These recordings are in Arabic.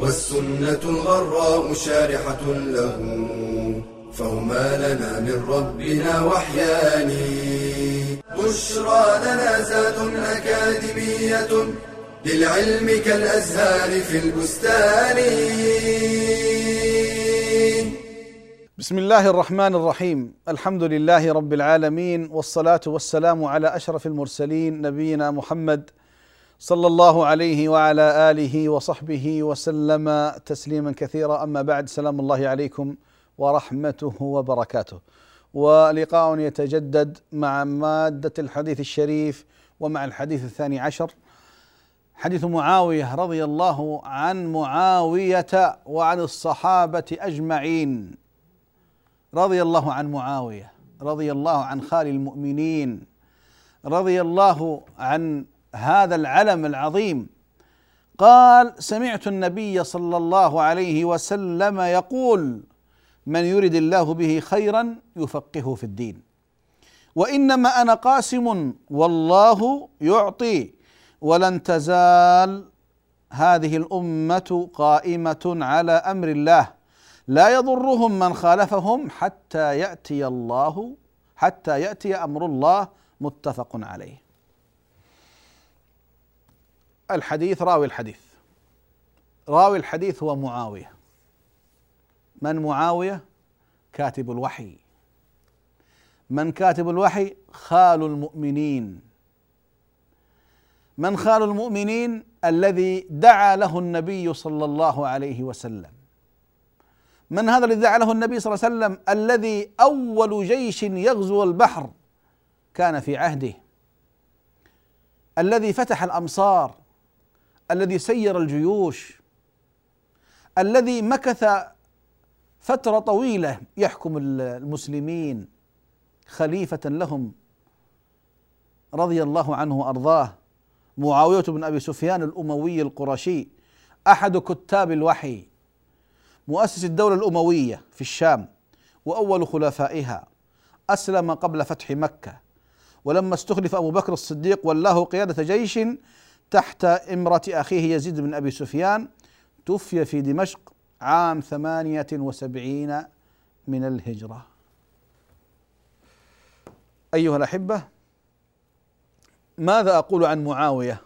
والسنة الغراء شارحة له فهما لنا من ربنا وحيان. بشرى لنا زاد أكاديمية للعلم كالأزهار في البستان. بسم الله الرحمن الرحيم. الحمد لله رب العالمين والصلاة والسلام على أشرف المرسلين نبينا محمد صلى الله عليه وعلى آله وصحبه وسلم تسليما كثيرا. أما بعد سلام الله عليكم ورحمته وبركاته. ولقاء يتجدد مع مادة الحديث الشريف ومع الحديث الثاني عشر. حديث معاوية رضي الله عن معاوية وعن الصحابة أجمعين. رضي الله عن معاوية رضي الله عن خال المؤمنين رضي الله عن هذا العلم العظيم. قال سمعت النبي صلى الله عليه وسلم يقول من يرد الله به خيرا يفقهه في الدين. وإنما أنا قاسم والله يعطي. ولن تزال هذه الأمة قائمة على أمر الله. لا يضرهم من خالفهم حتى يأتي الله حتى يأتي أمر الله متفق عليه. الحديث راوي الحديث. راوي الحديث هو معاوية. من معاوية؟ كاتب الوحي. من كاتب الوحي؟ خال المؤمنين. من خال المؤمنين؟ الذي دعا له النبي صلى الله عليه وسلم. من هذا الذي دعا له النبي صلى الله عليه وسلم؟ الذي أول جيش يغزو البحر كان في عهده. الذي فتح الأمصار الذي سير الجيوش الذي مكث فترة طويلة يحكم المسلمين خليفة لهم رضي الله عنه وأرضاه معاوية بن أبي سفيان الأموي القرشي أحد كتاب الوحي مؤسس الدولة الأموية في الشام وأول خلفائها أسلم قبل فتح مكة ولما استخلف أبو بكر الصديق ولاه قيادة جيش تحت إمرة أخيه يزيد بن أبي سفيان توفي في دمشق عام ثمانية وسبعين من الهجرة. أيها الأحبة ماذا أقول عن معاوية؟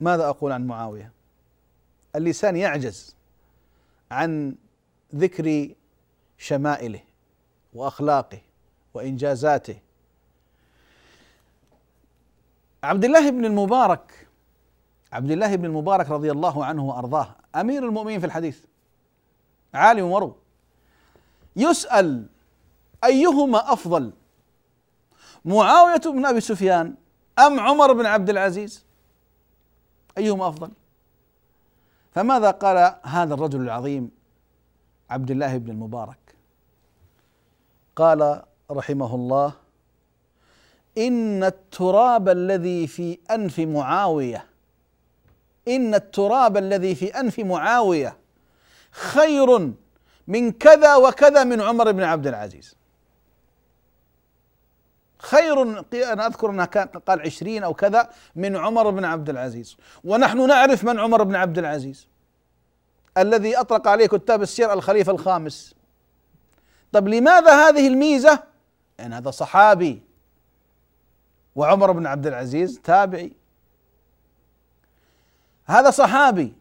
ماذا أقول عن معاوية؟ اللسان يعجز عن ذكر شمائله وأخلاقه وإنجازاته عبد الله بن المبارك عبد الله بن المبارك رضي الله عنه وأرضاه أمير المؤمنين في الحديث عالم ورو يسأل أيهما أفضل معاوية بن أبي سفيان أم عمر بن عبد العزيز؟ أيهما أفضل؟ فماذا قال هذا الرجل العظيم عبد الله بن المبارك؟ قال رحمه الله إن التراب الذي في أنف معاوية إن التراب الذي في أنف معاوية خير من كذا وكذا من عمر بن عبد العزيز. خير أنا أذكر أنها كان قال عشرين أو كذا من عمر بن عبد العزيز. ونحن نعرف من عمر بن عبد العزيز. الذي أطلق عليه كتاب السير الخليفة الخامس. طب لماذا هذه الميزة؟ يعني هذا صحابي. وعمر بن عبد العزيز تابعي. هذا صحابي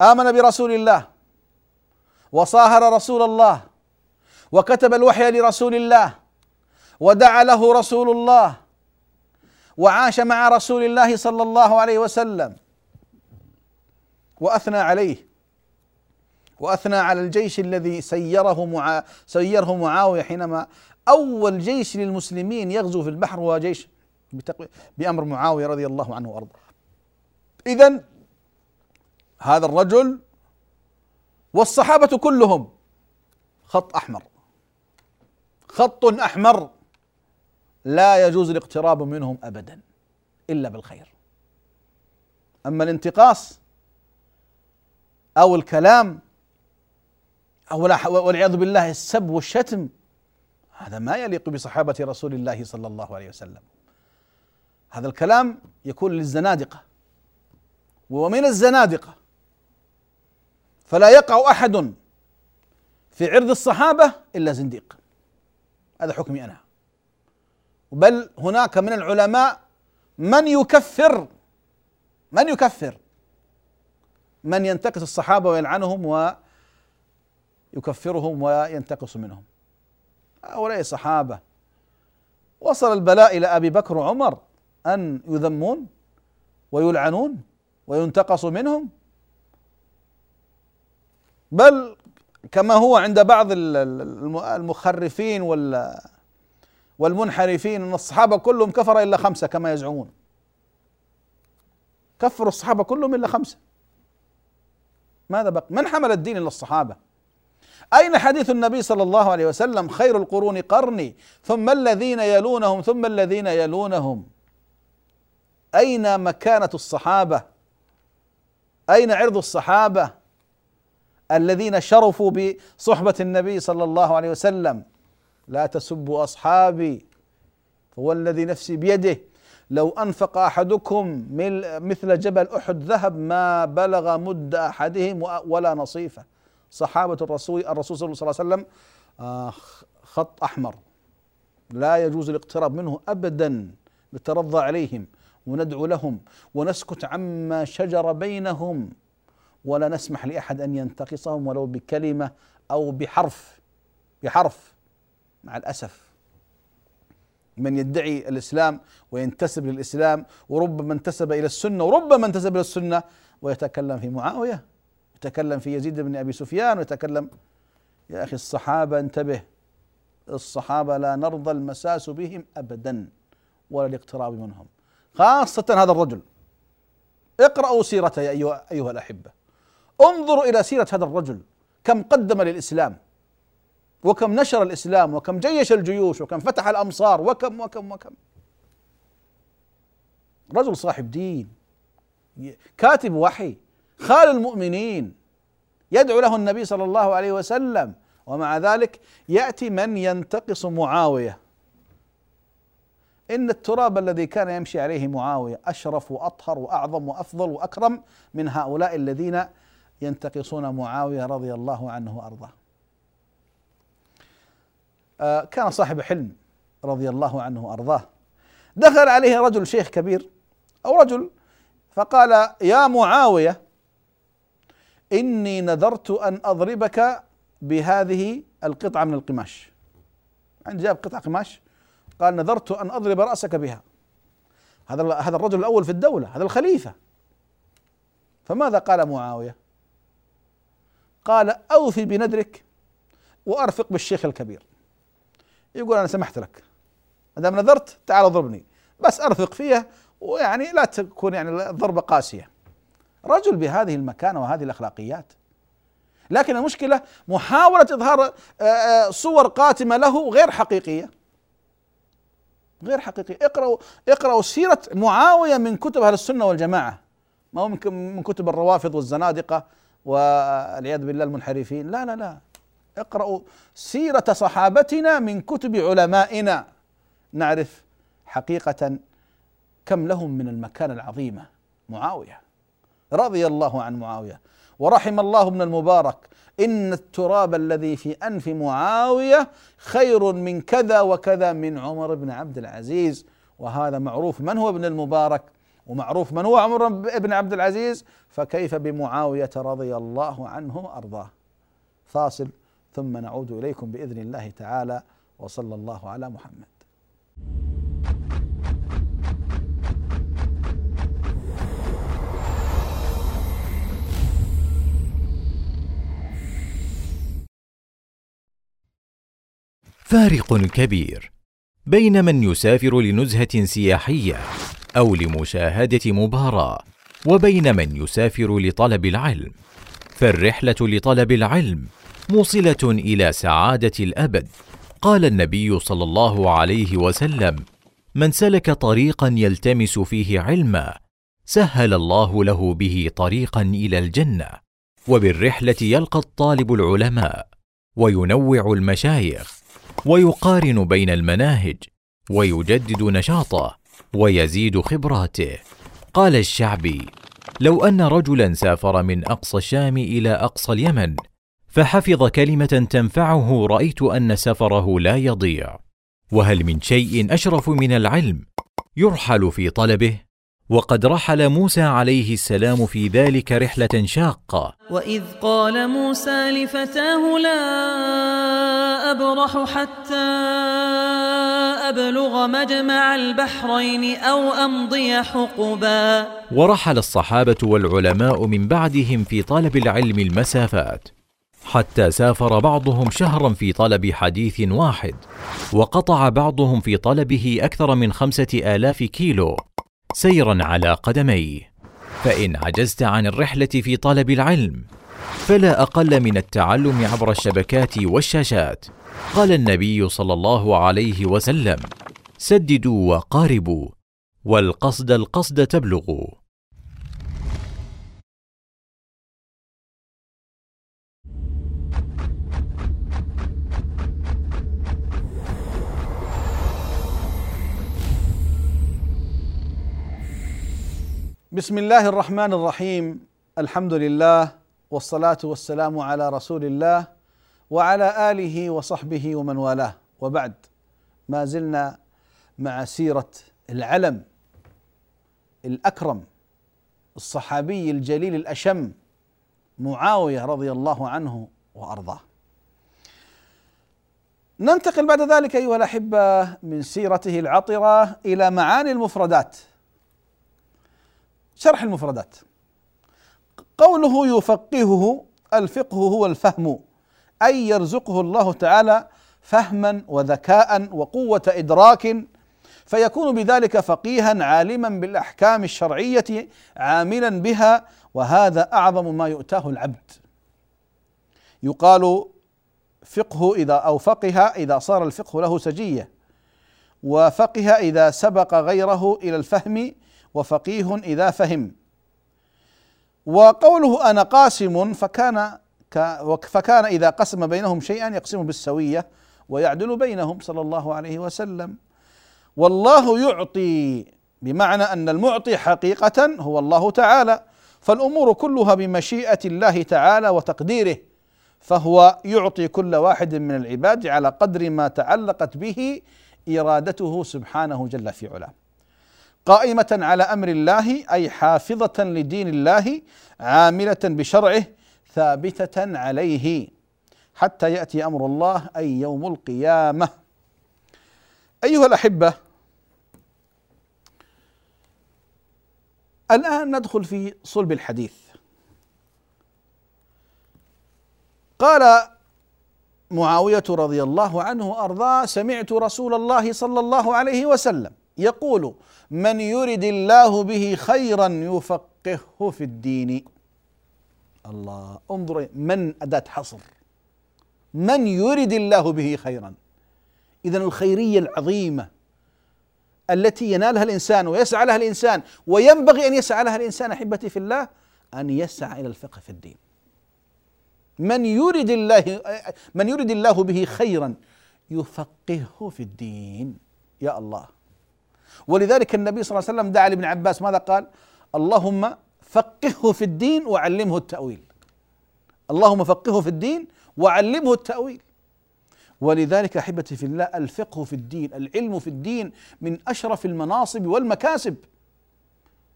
آمن برسول الله وصاهر رسول الله وكتب الوحي لرسول الله ودعا له رسول الله وعاش مع رسول الله صلى الله عليه وسلم وأثنى عليه وأثنى على الجيش الذي سيره مع سيره معاوية حينما أول جيش للمسلمين يغزو في البحر هو جيش بأمر معاوية رضي الله عنه وأرضاه. اذا هذا الرجل والصحابة كلهم خط أحمر خط أحمر لا يجوز الاقتراب منهم أبدا إلا بالخير أما الانتقاص أو الكلام أو والعياذ بالله السب والشتم هذا ما يليق بصحابة رسول الله صلى الله عليه وسلم. هذا الكلام يكون للزنادقة ومن الزنادقة. فلا يقع أحد في عرض الصحابة إلا زنديق. هذا حكمي أنا. بل هناك من العلماء من يكفر من يكفر من ينتقص الصحابة ويلعنهم ويكفرهم وينتقص منهم. هؤلاء الصحابة. وصل البلاء إلى أبي بكر وعمر أن يذمون ويلعنون وينتقص منهم. بل كما هو عند بعض المخرفين والمنحرفين إن الصحابة كلهم كفر إلا خمسة كما يزعمون. كفروا الصحابة كلهم إلا خمسة. ماذا بقي؟ من حمل الدين إلا الصحابة؟ أين حديث النبي صلى الله عليه وسلم؟ خير القرون قرني ثم الذين يلونهم ثم الذين يلونهم. أين مكانة الصحابة؟ أين عرض الصحابة؟ الذين شرفوا بصحبة النبي صلى الله عليه وسلم. لا تسبوا أصحابي هو الذي نفسي بيده. لو أنفق أحدكم مثل جبل أحد ذهب ما بلغ مد أحدهم ولا نصيفة. صحابة الرسول الرسول صلى الله عليه وسلم آه، خط أحمر. لا يجوز الاقتراب منه أبدا نترضى عليهم وندعو لهم ونسكت عما شجر بينهم. ولا نسمح لأحد أن ينتقصهم ولو بكلمة أو بحرف بحرف مع الأسف. من يدعي الإسلام وينتسب للإسلام وربما انتسب إلى السنة وربما انتسب إلى السنة ويتكلم في معاوية. يتكلم في يزيد بن أبي سفيان ويتكلم يا أخي الصحابة انتبه الصحابة لا نرضى المساس بهم ابدا ولا الاقتراب منهم خاصة هذا الرجل. اقرأوا سيرته يا أيها, أيها الأحبة. انظروا إلى سيرة هذا الرجل كم قدم للإسلام وكم نشر الإسلام وكم جيش الجيوش وكم فتح الأمصار وكم وكم وكم. رجل صاحب دين كاتب وحي. خال المؤمنين يدعو له النبي صلى الله عليه وسلم ومع ذلك يأتي من ينتقص معاوية إن التراب الذي كان يمشي عليه معاوية أشرف وأطهر وأعظم وأفضل وأكرم من هؤلاء الذين ينتقصون معاوية رضي الله عنه وأرضاه. آه كان صاحب حلم رضي الله عنه وأرضاه. دخل عليه رجل شيخ كبير أو رجل فقال يا معاوية إني نذرت أن أضربك بهذه القطعة من القماش. عندي جاب قطعة قماش. قال نذرت أن أضرب رأسك بها. هذا هذا الرجل الأول في الدولة هذا الخليفة. فماذا قال معاوية؟ قال أوفي بنذرك وأرفق بالشيخ الكبير. يقول أنا سمحت لك. ما دام نذرت تعال اضربني. بس أرفق فيها ويعني لا تكون يعني ضربة قاسية. رجل بهذه المكانة وهذه الأخلاقيات. لكن المشكلة محاولة إظهار آه، آه، صور قاتمة له غير حقيقية. غير حقيقية. اقرأوا اقرأوا سيرة معاوية من كتب أهل السنة والجماعة. ما هو من كتب الروافض والزنادقة والعياذ بالله المنحرفين. لا لا لا. اقرأوا سيرة صحابتنا من كتب علمائنا. نعرف حقيقة كم لهم من المكانة العظيمة. معاوية. رضي الله عن معاوية. ورحم الله ابن المبارك. إن التراب الذي في أنف معاوية خير من كذا وكذا من عمر بن عبد العزيز. وهذا معروف من هو ابن المبارك؟ ومعروف من هو عمر بن عبد العزيز؟ فكيف بمعاوية رضي الله عنه وأرضاه؟ فاصل ثم نعود إليكم بإذن الله تعالى. وصلى الله على محمد. فارق كبير بين من يسافر لنزهة سياحية أو لمشاهدة مباراة وبين من يسافر لطلب العلم. فالرحلة لطلب العلم موصلة إلى سعادة الأبد. قال النبي صلى الله عليه وسلم من سلك طريقا يلتمس فيه علما سهل الله له به طريقا إلى الجنة. وبالرحلة يلقى الطالب العلماء وينوع المشايخ ويقارن بين المناهج ويجدد نشاطه ويزيد خبراته. قال الشعبي لو أن رجلا سافر من أقصى الشام إلى أقصى اليمن فحفظ كلمة تنفعه رأيت أن سفره لا يضيع. وهل من شيء أشرف من العلم يرحل في طلبه؟ وقد رحل موسى عليه السلام في ذلك رحلة شاقة. وإذ قال موسى لفتاه لا أبرح حتى أبلغ مجمع البحرين أو أمضي حقبا. ورحل الصحابة والعلماء من بعدهم في طلب العلم المسافات حتى سافر بعضهم شهرا في طلب حديث واحد وقطع بعضهم في طلبه أكثر من خمسة آلاف كيلو. سيرا على قدميه. فإن عجزت عن الرحلة في طلب العلم فلا أقل من التعلم عبر الشبكات والشاشات. قال النبي صلى الله عليه وسلم سددوا وقاربوا والقصد القصد تبلغوا. بسم الله الرحمن الرحيم الحمد لله والصلاه والسلام على رسول الله وعلى اله وصحبه ومن والاه وبعد ما زلنا مع سيره العلم الاكرم الصحابي الجليل الاشم معاويه رضي الله عنه وارضاه ننتقل بعد ذلك ايها الاحبه من سيرته العطره إلى معاني المفردات شرح المفردات. قوله يفقهه الفقه هو الفهم أي يرزقه الله تعالى فهما وذكاء وقوة إدراك فيكون بذلك فقيها عالما بالأحكام الشرعية عاملا بها وهذا أعظم ما يؤتاه العبد. يقال فقه إذا أو فقه إذا صار الفقه له سجية وفقه إذا سبق غيره إلى الفهم وفقيه إذا فهم. وقوله أنا قاسم فكان فكان إذا قسم بينهم شيئا يقسم بالسوية ويعدل بينهم صلى الله عليه وسلم. والله يعطي بمعنى أن المعطي حقيقة هو الله تعالى فالأمور كلها بمشيئة الله تعالى وتقديره فهو يعطي كل واحد من العباد على قدر ما تعلقت به إرادته سبحانه جل في علاه. قائمة على أمر الله أي حافظة لدين الله عاملة بشرعه ثابتة عليه. حتى يأتي أمر الله أي يوم القيامة. أيها الأحبة الآن ندخل في صلب الحديث. قال معاوية رضي الله عنه وأرضاه سمعت رسول الله صلى الله عليه وسلم. يقول من يرد الله به خيرا يفقهه في الدين. الله انظر من أداة حصر. من يرد الله به خيرا؟ إذا الخيرية العظيمة التي ينالها الإنسان ويسعى لها الإنسان وينبغي أن يسعى لها الإنسان أحبتي في الله أن يسعى إلى الفقه في الدين. من يرد الله من يرد الله به خيرا يفقهه في الدين. يا الله. ولذلك النبي صلى الله عليه وسلم دعا لابن عباس ماذا قال؟ اللهم فقهه في الدين وعلمه التأويل. اللهم فقهه في الدين وعلمه التأويل. ولذلك أحبتي في الله الفقه في الدين العلم في الدين من أشرف المناصب والمكاسب.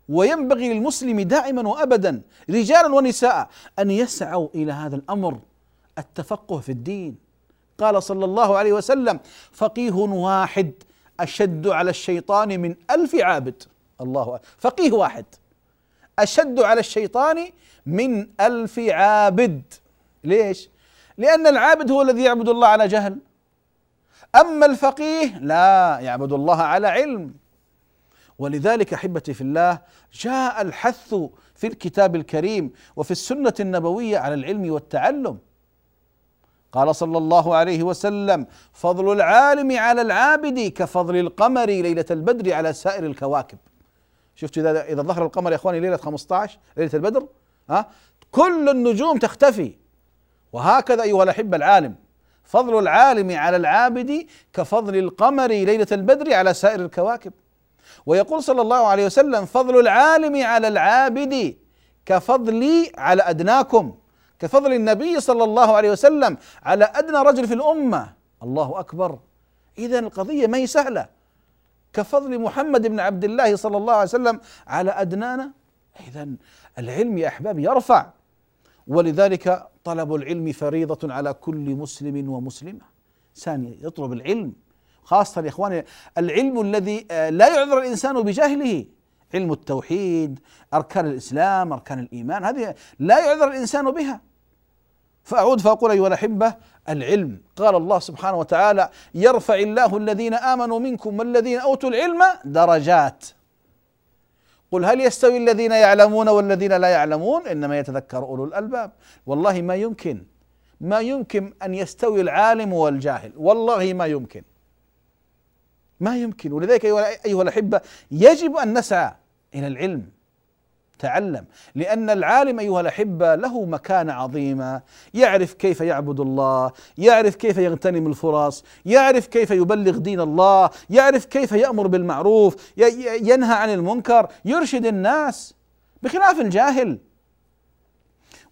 وينبغي للمسلم دائما وابدا رجالا ونساء أن يسعوا إلى هذا الأمر التفقه في الدين. قال صلى الله عليه وسلم فقيه واحد أشد على الشيطان من ألف عابد. الله فقيه واحد. أشد على الشيطان من ألف عابد. ليش؟ لأن العابد هو الذي يعبد الله على جهل. أما الفقيه لا يعبد الله على علم. ولذلك أحبتي في الله جاء الحث في الكتاب الكريم وفي السنة النبوية على العلم والتعلم. قال صلى الله عليه وسلم فضل العالم على العابد كفضل القمر ليلة البدر على سائر الكواكب. شفت اذا إذا ظهر القمر يا إخواني ليلة 15 ليلة البدر؟ ها؟ كل النجوم تختفي. وهكذا أيها الأحبة العالم فضل العالم على العابد كفضل القمر ليلة البدر على سائر الكواكب. ويقول صلى الله عليه وسلم فضل العالم على العابد كفضلي على أدناكم. كفضل النبي صلى الله عليه وسلم على أدنى رجل في الأمة. الله أكبر. اذا القضية ما هي سهلة. كفضل محمد بن عبد الله صلى الله عليه وسلم على أدنانا. اذا العلم يا احبابي يرفع. ولذلك طلب العلم فريضة على كل مسلم ومسلمة. ثانيا يطلب العلم. خاصة يا إخواني العلم الذي آه، لا يعذر الإنسان بجهله. علم التوحيد أركان الإسلام أركان الإيمان هذه لا يعذر الإنسان بها. فأعود فأقول أيها الأحبة العلم. قال الله سبحانه وتعالى يرفع الله الذين آمنوا منكم والذين أوتوا العلم درجات. قل هل يستوي الذين يعلمون والذين لا يعلمون؟ إنما يتذكر أولو الألباب. والله ما يمكن ما يمكن أن يستوي العالم والجاهل. والله ما يمكن. ما يمكن. ولذلك أيها الأحبة يجب أن نسعى إلى العلم. تعلم لأن العالم أيها الأحبة له مكانة عظيمة. يعرف كيف يعبد الله يعرف كيف يغتنم الفرص يعرف كيف يبلغ دين الله يعرف كيف يأمر بالمعروف ينهى عن المنكر يرشد الناس بخلاف الجاهل.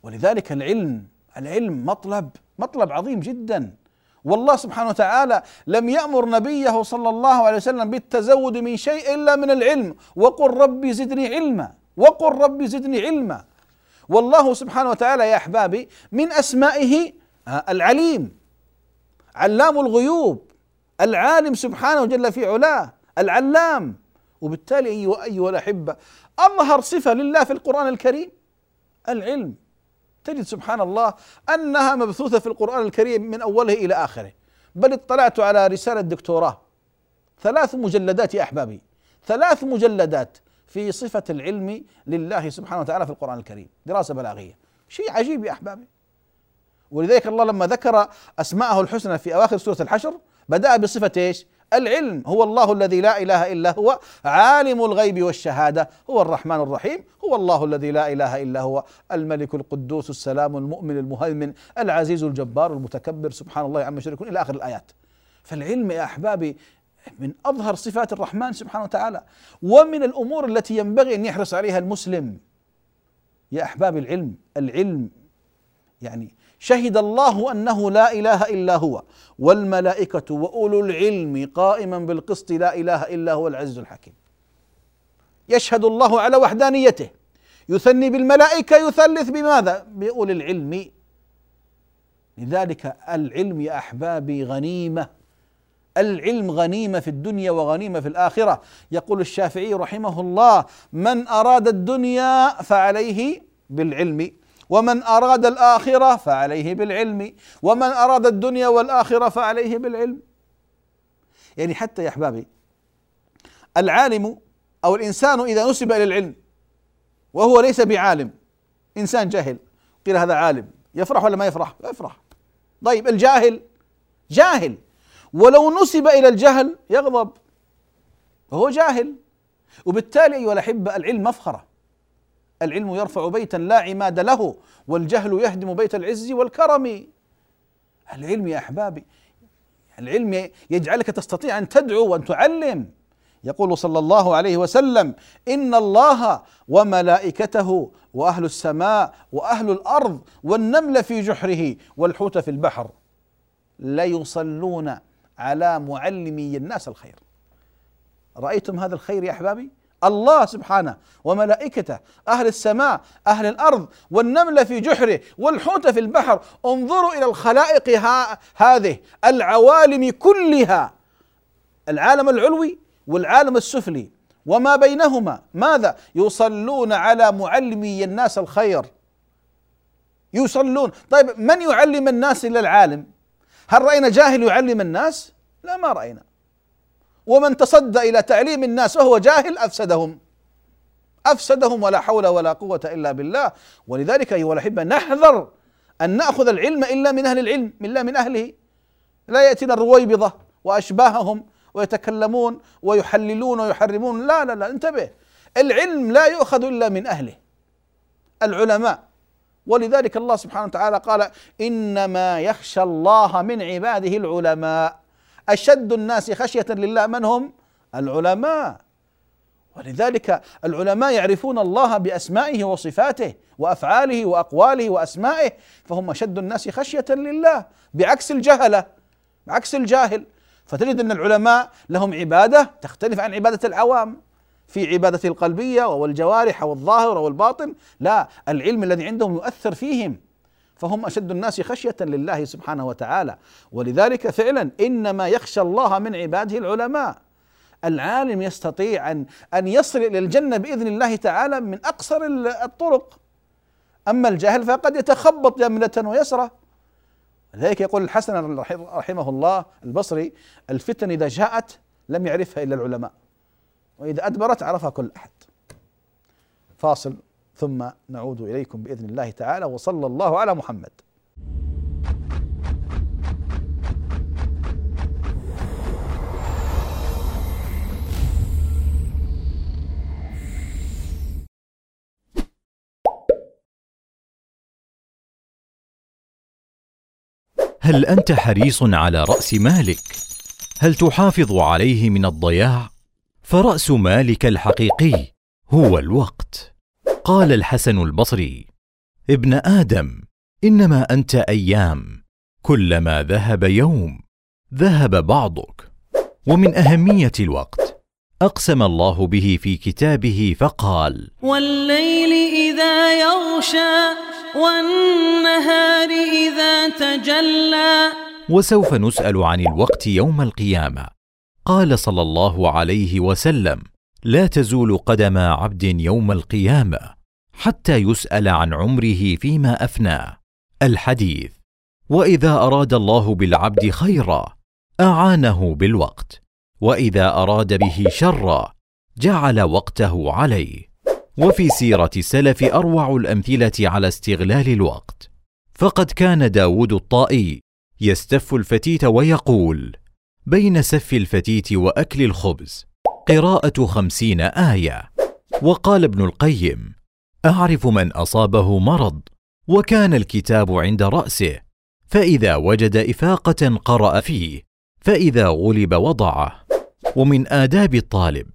ولذلك العلم العلم مطلب مطلب عظيم جدا. والله سبحانه وتعالى لم يأمر نبيه صلى الله عليه وسلم بالتزود من شيء إلا من العلم. وقل ربي زدني علما. وقل ربي زدني علما. والله سبحانه وتعالى يا أحبابي من أسمائه العليم علام الغيوب العالم سبحانه جل في علاه العلام. وبالتالي أيها, أيها الأحبة أظهر صفة لله في القرآن الكريم العلم. تجد سبحان الله أنها مبثوثة في القرآن الكريم من أوله إلى آخره. بل اطلعت على رسالة دكتوراه ثلاث مجلدات يا أحبابي. ثلاث مجلدات. في صفة العلم لله سبحانه وتعالى في القرآن الكريم. دراسة بلاغية. شيء عجيب يا أحبابي. ولذلك الله لما ذكر أسماءه الحسنى في أواخر سورة الحشر بدأ بصفة إيش؟ العلم. هو الله الذي لا إله إلا هو عالم الغيب والشهادة هو الرحمن الرحيم هو الله الذي لا إله إلا هو الملك القدوس السلام المؤمن المهيمن العزيز الجبار المتكبر سبحان الله عما يشركون إلى آخر الآيات. فالعلم يا أحبابي من أظهر صفات الرحمن سبحانه وتعالى. ومن الأمور التي ينبغي أن يحرص عليها المسلم. يا أحباب العلم العلم. يعني شهد الله أنه لا إله إلا هو. والملائكة وأولو العلم قائما بالقسط لا إله إلا هو العزيز الحكيم. يشهد الله على وحدانيته. يثني بالملائكة يثلث بماذا؟ بأولي العلم. لذلك العلم يا أحبابي غنيمة. العلم غنيمة في الدنيا وغنيمة في الآخرة. يقول الشافعي رحمه الله من أراد الدنيا فعليه بالعلم ومن أراد الآخرة فعليه بالعلم ومن أراد الدنيا والآخرة فعليه بالعلم. يعني حتى يا أحبابي العالم أو الإنسان إذا نسب إلى العلم وهو ليس بعالم إنسان جاهل قيل هذا عالم يفرح ولا ما يفرح؟ يفرح. طيب الجاهل جاهل. ولو نسب إلى الجهل يغضب. وهو جاهل. وبالتالي أيها الأحبة العلم مفخرة. العلم يرفع بيتا لا عماد له والجهل يهدم بيت العز والكرم. العلم يا أحبابي العلم يجعلك تستطيع أن تدعو وأن تعلم. يقول صلى الله عليه وسلم إن الله وملائكته وأهل السماء وأهل الأرض والنمل في جحره والحوت في البحر. ليصلون على معلمي الناس الخير. رأيتم هذا الخير يا أحبابي؟ الله سبحانه وملائكته أهل السماء أهل الأرض والنمل في جحره والحوت في البحر. انظروا إلى الخلائق هذه العوالم كلها. العالم العلوي والعالم السفلي. وما بينهما؟ ماذا؟ يصلون على معلمي الناس الخير. يصلون. طيب من يعلم الناس إلا العالم؟ هل رأينا جاهل يعلم الناس؟ لا ما رأينا. ومن تصدى إلى تعليم الناس وهو جاهل أفسدهم. أفسدهم ولا حول ولا قوة إلا بالله. ولذلك أيها الأحبة نحذر أن نأخذ العلم إلا من أهل العلم إلا من أهله. لا يأتينا الرويبضة وأشباههم ويتكلمون ويحللون ويحرمون. لا لا لا انتبه. العلم لا يؤخذ إلا من أهله. العلماء. ولذلك الله سبحانه وتعالى قال إنما يخشى الله من عباده العلماء. أشد الناس خشية لله من هم؟ العلماء. ولذلك العلماء يعرفون الله بأسمائه وصفاته وأفعاله وأقواله وأسمائه فهم أشد الناس خشية لله بعكس الجهلة بعكس الجاهل. فتجد أن العلماء لهم عبادة تختلف عن عبادة العوام. في عبادة القلبية والجوارح والظاهر والباطن لا العلم الذي عندهم يؤثر فيهم. فهم أشد الناس خشية لله سبحانه وتعالى. ولذلك فعلا إنما يخشى الله من عباده العلماء. العالم يستطيع ان أن يصل إلى الجنة بإذن الله تعالى من أقصر الطرق. أما الجاهل فقد يتخبط يمنه ويسرى. لذلك يقول الحسن رحمه الله البصري الفتن إذا جاءت لم يعرفها إلا العلماء. وإذا أدبرت عرفها كل أحد. فاصل ثم نعود إليكم بإذن الله تعالى وصلى الله على محمد. هل أنت حريص على رأس مالك؟ هل تحافظ عليه من الضياع؟ فراس مالك الحقيقي هو الوقت. قال الحسن البصري ابن آدم انما انت أيام كلما ذهب يوم ذهب بعضك ومن اهميه الوقت. اقسم الله به في كتابه فقال والليل إذا يغشى والنهار إذا تجلى. وسوف نسال عن الوقت يوم القيامه. قال صلى الله عليه وسلم لا تزول قدم عبد يوم القيامة حتى يسأل عن عمره فيما افناه الحديث وإذا أراد الله بالعبد خيرا أعانه بالوقت وإذا أراد به شرا جعل وقته عليه. وفي سيرة السلف أروع الأمثلة على استغلال الوقت فقد كان داود الطائي يستف الفتيت ويقول بين سف الفتيت وأكل الخبز. قراءة خمسين آية. وقال ابن القيم أعرف من أصابه مرض وكان الكتاب عند رأسه فإذا وجد إفاقة قرأ فيه فإذا غلب وضعه. ومن آداب الطالب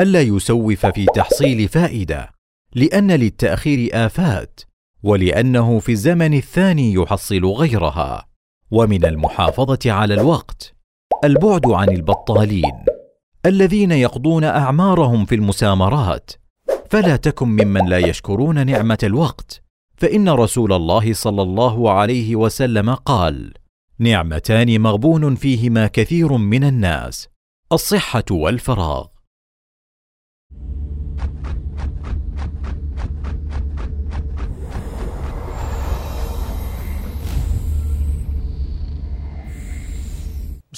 ألا يسوف في تحصيل فائدة لأن للتأخير آفات ولأنه في الزمن الثاني يحصل غيرها. ومن المحافظة على الوقت البعد عن البطالين الذين يقضون أعمارهم في المسامرات. فلا تكن ممن لا يشكرون نعمة الوقت. فإن رسول الله صلى الله عليه وسلم قال: نعمتان مغبون فيهما كثير من الناس الصحة والفراغ.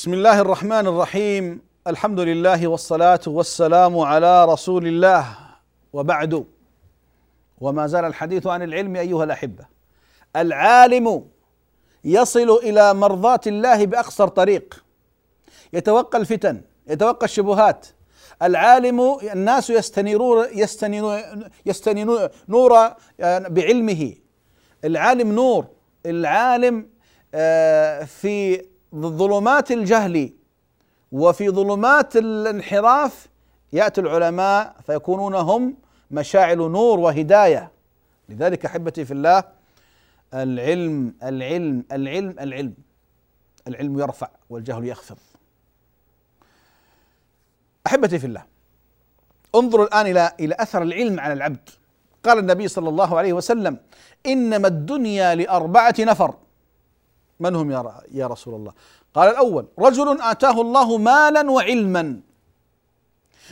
بسم الله الرحمن الرحيم الحمد لله والصلاة والسلام على رسول الله وبعد وما زال الحديث عن العلم أيها الأحبة العالم يصل إلى مرضاة الله بأقصر طريق يتوقى الفتن يتوقى الشبهات العالم الناس يستنيرون يستنيرون يستنيرون نور بعلمه العالم نور العالم في ظلمات الجهل وفي ظلمات الانحراف يأتي العلماء فيكونون هم مشاعل نور وهداية. لذلك أحبتي في الله العلم العلم العلم العلم العلم يرفع والجهل يخفض. أحبتي في الله انظروا الآن إلى إلى أثر العلم على العبد. قال النبي صلى الله عليه وسلم إنما الدنيا لأربعة نفر. من هم يا يا رسول الله؟ قال الأول رجل آتاه الله مالا وعلما.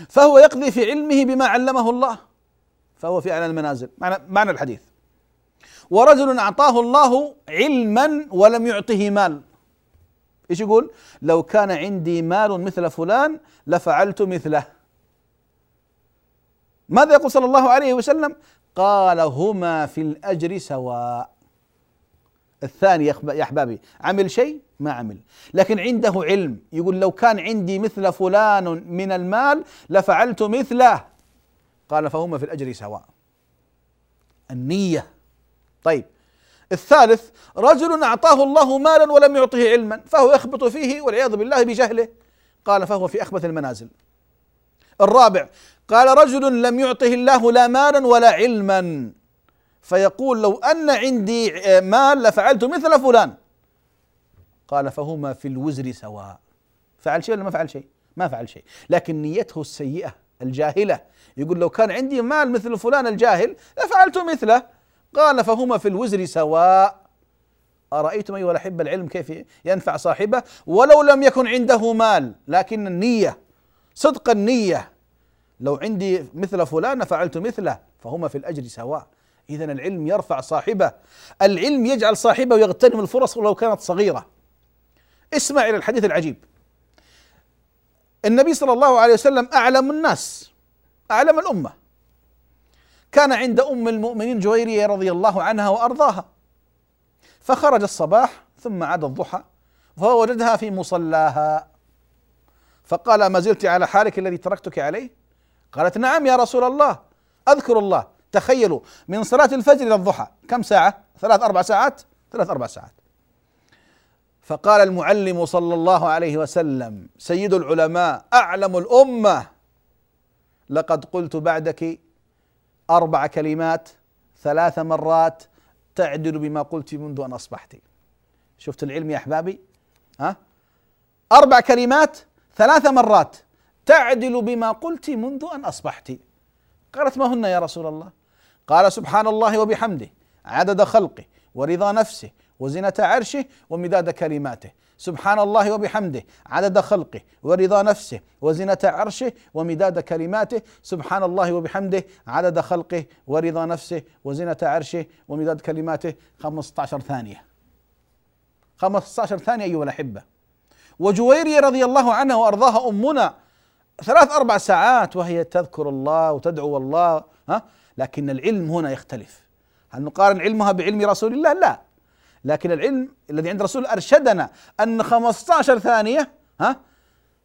فهو يقضي في علمه بما علمه الله. فهو في أعلى المنازل. معنى معنى الحديث. ورجل أعطاه الله علما ولم يعطه مال. إيش يقول؟ لو كان عندي مال مثل فلان لفعلت مثله. ماذا يقول صلى الله عليه وسلم؟ قال هما في الأجر سواء. الثاني يا أحبابي عمل شيء؟ ما عمل. لكن عنده علم. يقول لو كان عندي مثل فلان من المال لفعلت مثله. قال فهما في الأجر سواء. النية. طيب. الثالث رجل أعطاه الله مالا ولم يعطه علما فهو يخبط فيه والعياذ بالله بجهله. قال فهو في أخبث المنازل. الرابع قال رجل لم يعطه الله لا مالا ولا علما. فيقول لو أن عندي مال لفعلت مثل فلان. قال فهما في الوزر سواء. فعل شيء ولا ما فعل شيء؟ ما فعل شيء. لكن نيته السيئة الجاهلة. يقول لو كان عندي مال مثل فلان الجاهل لفعلت مثله. قال فهما في الوزر سواء. أرأيتم أيها الأحبة العلم كيف ينفع صاحبه؟ ولو لم يكن عنده مال لكن النية صدق النية. لو عندي مثل فلان فعلت مثله فهما في الأجر سواء. إذا العلم يرفع صاحبه. العلم يجعل صاحبه يغتنم الفرص ولو كانت صغيرة. اسمع إلى الحديث العجيب. النبي صلى الله عليه وسلم أعلم الناس أعلم الأمة. كان عند أم المؤمنين جويرية رضي الله عنها وأرضاها. فخرج الصباح ثم عاد الضحى فوجدها في مصلاها. فقال ما زلت على حالك الذي تركتك عليه؟ قالت نعم يا رسول الله أذكر الله. تخيلوا من صلاة الفجر إلى الضحى كم ساعة؟ ثلاث أربع ساعات؟ ثلاث أربع ساعات. فقال المعلم صلى الله عليه وسلم سيد العلماء أعلم الأمة. لقد قلت بعدك أربع كلمات ثلاث مرات تعدل بما قلت منذ أن أصبحت. شفت العلم يا أحبابي؟ ها؟ أربع كلمات ثلاث مرات تعدل بما قلت منذ أن أصبحت. قالت ما هن يا رسول الله؟ قال سبحان الله وبحمده عدد خلقه ورضا نفسه وزنة عرشه ومداد كلماته. سبحان الله وبحمده عدد خلقه ورضا نفسه وزنة عرشه ومداد كلماته. سبحان الله وبحمده عدد خلقه ورضا نفسه وزنة عرشه ومداد كلماته. 15 ثانية. 15 ثانية أيها الأحبة. وجويرية رضي الله عنها وأرضاها أمنا ثلاث أربع ساعات وهي تذكر الله وتدعو الله ها؟ لكن العلم هنا يختلف. هل نقارن علمها بعلم رسول الله؟ لا. لكن العلم الذي عند الرسول أرشدنا أن 15 ثانية ها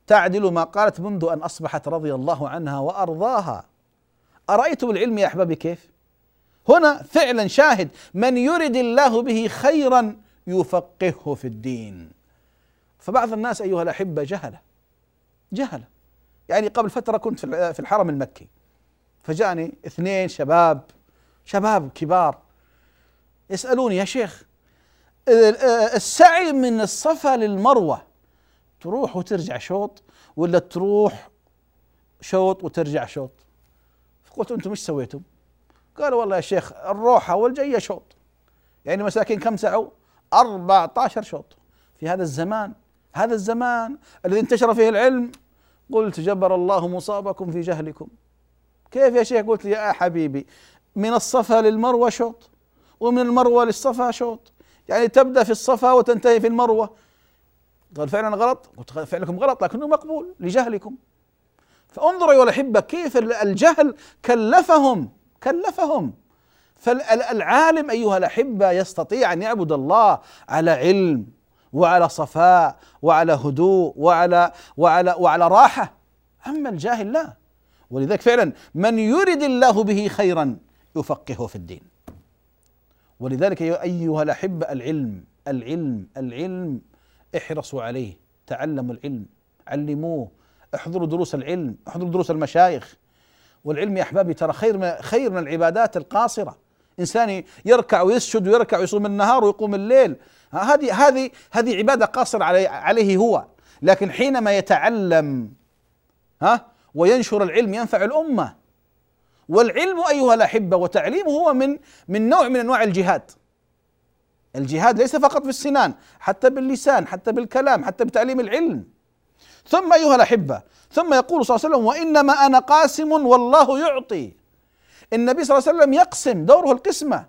تعدل ما قالت منذ أن أصبحت رضي الله عنها وأرضاها. أرأيتم العلم يا أحبابي كيف؟ هنا فعلا شاهد من يرد الله به خيرا يفقهه في الدين. فبعض الناس أيها الأحبة جهلة. جهلة. يعني قبل فترة كنت في الحرم المكي. فجاءني اثنين شباب شباب كبار يسألوني يا شيخ السعي من الصفا للمروة تروح وترجع شوط ولا تروح شوط وترجع شوط فقلت أنتم إيش سويتم؟ قالوا والله يا شيخ الروحة والجاية شوط يعني مساكين كم سعوا؟ 14 شوط في هذا الزمان هذا الزمان الذي انتشر فيه العلم قلت جبر الله مصابكم في جهلكم كيف يا شيخ؟ قلت يا حبيبي من الصفا للمروة شوط ومن المروة للصفا شوط. يعني تبدأ في الصفا وتنتهي في المروة. قال فعلا غلط. قلت فعلكم غلط لكنه مقبول لجهلكم. فانظروا أيها الأحبة كيف الجهل كلفهم كلفهم. فالعالم أيها الأحبة يستطيع أن يعبد الله على علم وعلى صفاء وعلى هدوء وعلى وعلى وعلى راحة. أما الجاهل لا. ولذلك فعلا من يرد الله به خيرا يفقهه في الدين. ولذلك أيها الأحبة العلم العلم العلم احرصوا عليه تعلموا العلم علموه احضروا دروس العلم احضروا دروس المشايخ. والعلم يا أحبابي ترى خير من خير من العبادات القاصرة. إنسان يركع ويسجد ويركع ويصوم النهار ويقوم الليل. هذه هذه هذه عبادة قاصر عليه, عليه هو. لكن حينما يتعلم ها وينشر العلم ينفع الأمة. والعلم أيها الأحبة وتعليمه هو من من نوع من أنواع الجهاد. الجهاد ليس فقط بالسنان حتى باللسان حتى بالكلام حتى بتعليم العلم. ثم أيها الأحبة ثم يقول صلى الله عليه وسلم وإنما أنا قاسم والله يعطي. النبي صلى الله عليه وسلم يقسم دوره القسمة.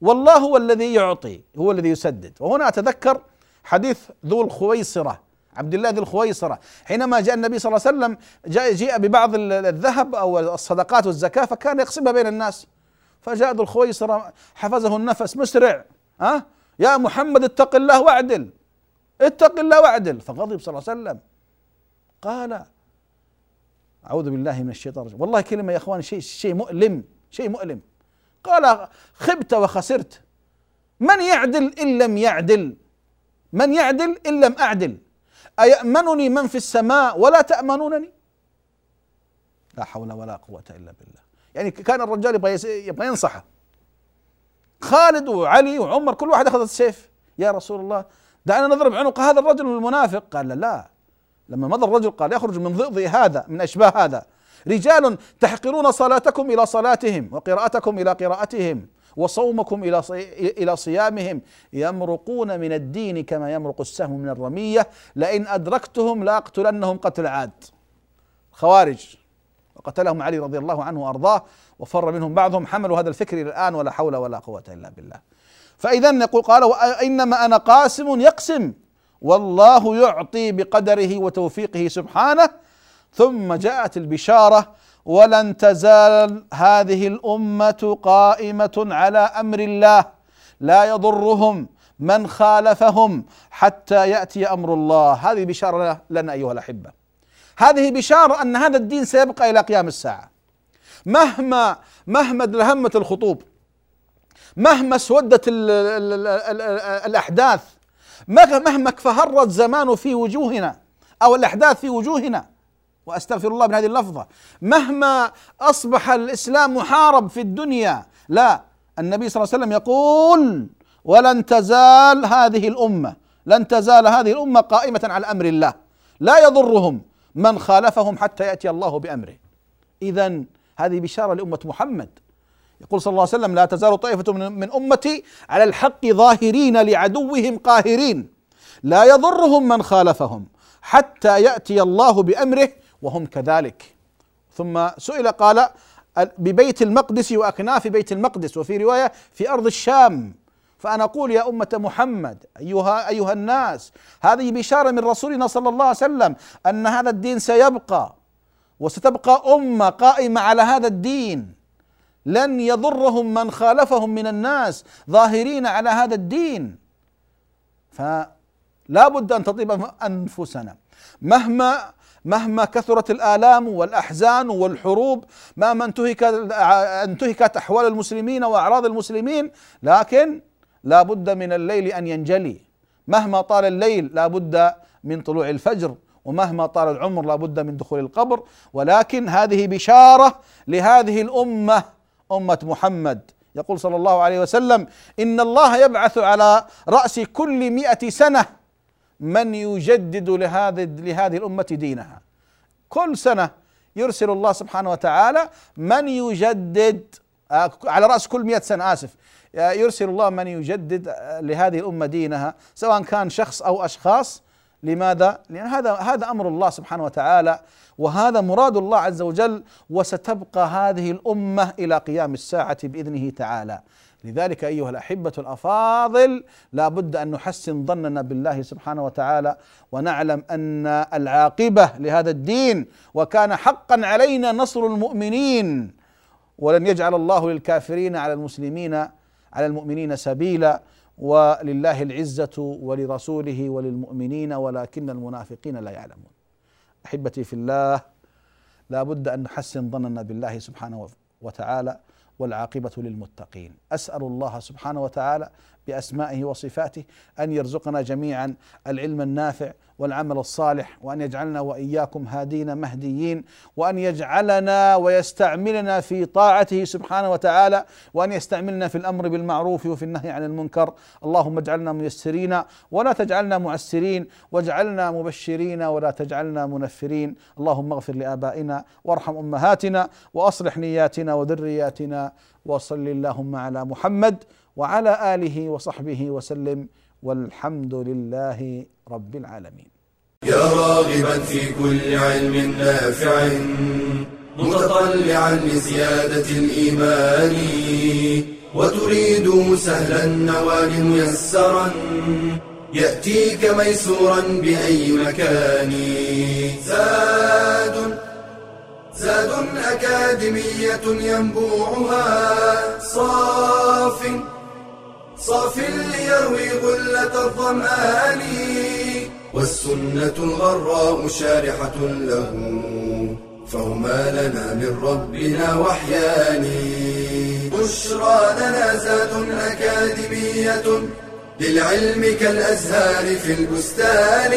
والله هو الذي يعطي هو الذي يسدد. وهنا أتذكر حديث ذو الخويصرة. عبد الله ذي الخويصرة. حينما جاء النبي صلى الله عليه وسلم جاء جيء ببعض الذهب أو الصدقات والزكاة فكان يقسمها بين الناس. فجاء ذو الخويصرة حفظه النفس مسرع ها؟ يا محمد اتق الله واعدل. اتق الله واعدل. فغضب صلى الله عليه وسلم. قال أعوذ بالله من الشيطان الرجيم. والله كلمة يا إخوان شيء شيء مؤلم شيء مؤلم. قال خبت وخسرت. من يعدل إن لم يعدل؟ من يعدل إن لم أعدل؟ أيأمنني من في السماء ولا تأمنونني؟ لا حول ولا قوة إلا بالله. يعني كان الرجال يبغى يبغى ينصحه. خالد وعلي وعمر كل واحد أخذ السيف. يا رسول الله دعنا نضرب عنق هذا الرجل المنافق. قال لا, لما مضى الرجل قال يخرج من ضئضئ هذا من أشباه هذا. رجال تحقرون صلاتكم إلى صلاتهم وقراءتكم إلى قراءتهم. وصومكم إلى إلى صيامهم يمرقون من الدين كما يمرق السهم من الرمية. لئن أدركتهم لأقتلنهم قتل عاد. خوارج وقتلهم علي رضي الله عنه وأرضاه وفر منهم بعضهم. حملوا هذا الفكر إلى الآن ولا حول ولا قوة إلا بالله. فاذا يقول قال إنما أنا قاسم يقسم. والله يعطي بقدره وتوفيقه سبحانه. ثم جاءت البشارة ولن تزال هذه الأمة قائمة على أمر الله. لا يضرهم من خالفهم حتى يأتي أمر الله. هذه بشارة لنا أيها الأحبة. هذه بشارة أن هذا الدين سيبقى إلى قيام الساعة. مهما مهما لهمت الخطوب مهما اسودت الأحداث مهما فهر الزمان في وجوهنا أو الأحداث في وجوهنا وأستغفر الله من هذه اللفظة. مهما أصبح الإسلام محارب في الدنيا لا النبي صلى الله عليه وسلم يقول ولن تزال هذه الأمة لن تزال هذه الأمة قائمة على أمر الله. لا يضرهم من خالفهم حتى يأتي الله بأمره. اذا هذه بشارة لأمة محمد. يقول صلى الله عليه وسلم لا تزال طائفة من أمتي على الحق ظاهرين لعدوهم قاهرين. لا يضرهم من خالفهم حتى يأتي الله بأمره وهم كذلك. ثم سئل قال ببيت المقدس وأكناف بيت المقدس وفي رواية في أرض الشام. فأنا أقول يا أمة محمد ايها أيها الناس هذه بشارة من رسولنا صلى الله عليه وسلم أن هذا الدين سيبقى وستبقى أمة قائمة على هذا الدين. لن يضرهم من خالفهم من الناس ظاهرين على هذا الدين. فلا بد أن تطيب أنفسنا. مهما مهما كثرت الآلام والأحزان والحروب مهما انتهكت انتهكت أحوال المسلمين وأعراض المسلمين لكن لا بد من الليل أن ينجلي. مهما طال الليل لا بد من طلوع الفجر ومهما طال العمر لا بد من دخول القبر. ولكن هذه بشارة لهذه الأمة أمة محمد. يقول صلى الله عليه وسلم إن الله يبعث على رأس كل مئة سنة من يجدد لهذه لهذه الأمة دينها. كل سنة يرسل الله سبحانه وتعالى من يجدد آه، على رأس كل مئة سنة آسف. آه، يرسل الله من يجدد آه، لهذه الأمة دينها سواء كان شخص أو أشخاص. لماذا؟ لأن هذا هذا أمر الله سبحانه وتعالى وهذا مراد الله عز وجل وستبقى هذه الأمة إلى قيام الساعة بإذنه تعالى. لذلك أيها الأحبة الأفاضل لا بد أن نحسن ظننا بالله سبحانه وتعالى ونعلم أن العاقبة لهذا الدين وكان حقا علينا نصر المؤمنين. ولن يجعل الله للكافرين على المسلمين على المؤمنين سبيلا. ولله العزة ولرسوله وللمؤمنين ولكن المنافقين لا يعلمون. أحبتي في الله لا بد أن نحسن ظننا بالله سبحانه وتعالى. والعاقبة للمتقين. أسأل الله سبحانه وتعالى بأسمائه وصفاته أن يرزقنا جميعا العلم النافع والعمل الصالح وأن يجعلنا وإياكم هادين مهديين وأن يجعلنا ويستعملنا في طاعته سبحانه وتعالى وأن يستعملنا في الأمر بالمعروف وفي النهي عن المنكر. اللهم اجعلنا ميسرين ولا تجعلنا معسرين واجعلنا مبشرين ولا تجعلنا منفرين. اللهم اغفر لآبائنا وارحم أمهاتنا وأصلح نياتنا وذرياتنا وصل اللهم على محمد وعلى آله وصحبه وسلم والحمد لله رب العالمين. يا راغبا في كل علم نافع متطلعا لزيادة الإيمان وتريد سهلا النوال ميسرا يأتيك ميسورا بأي مكان. زاد زاد أكاديمية ينبوعها صاف صاف ليروي غلة الظمآن والسنة الغراء شارحة له فهما لنا من ربنا وحيان. بشرى لنا زاد أكاديمية للعلم كالأزهار في البستان.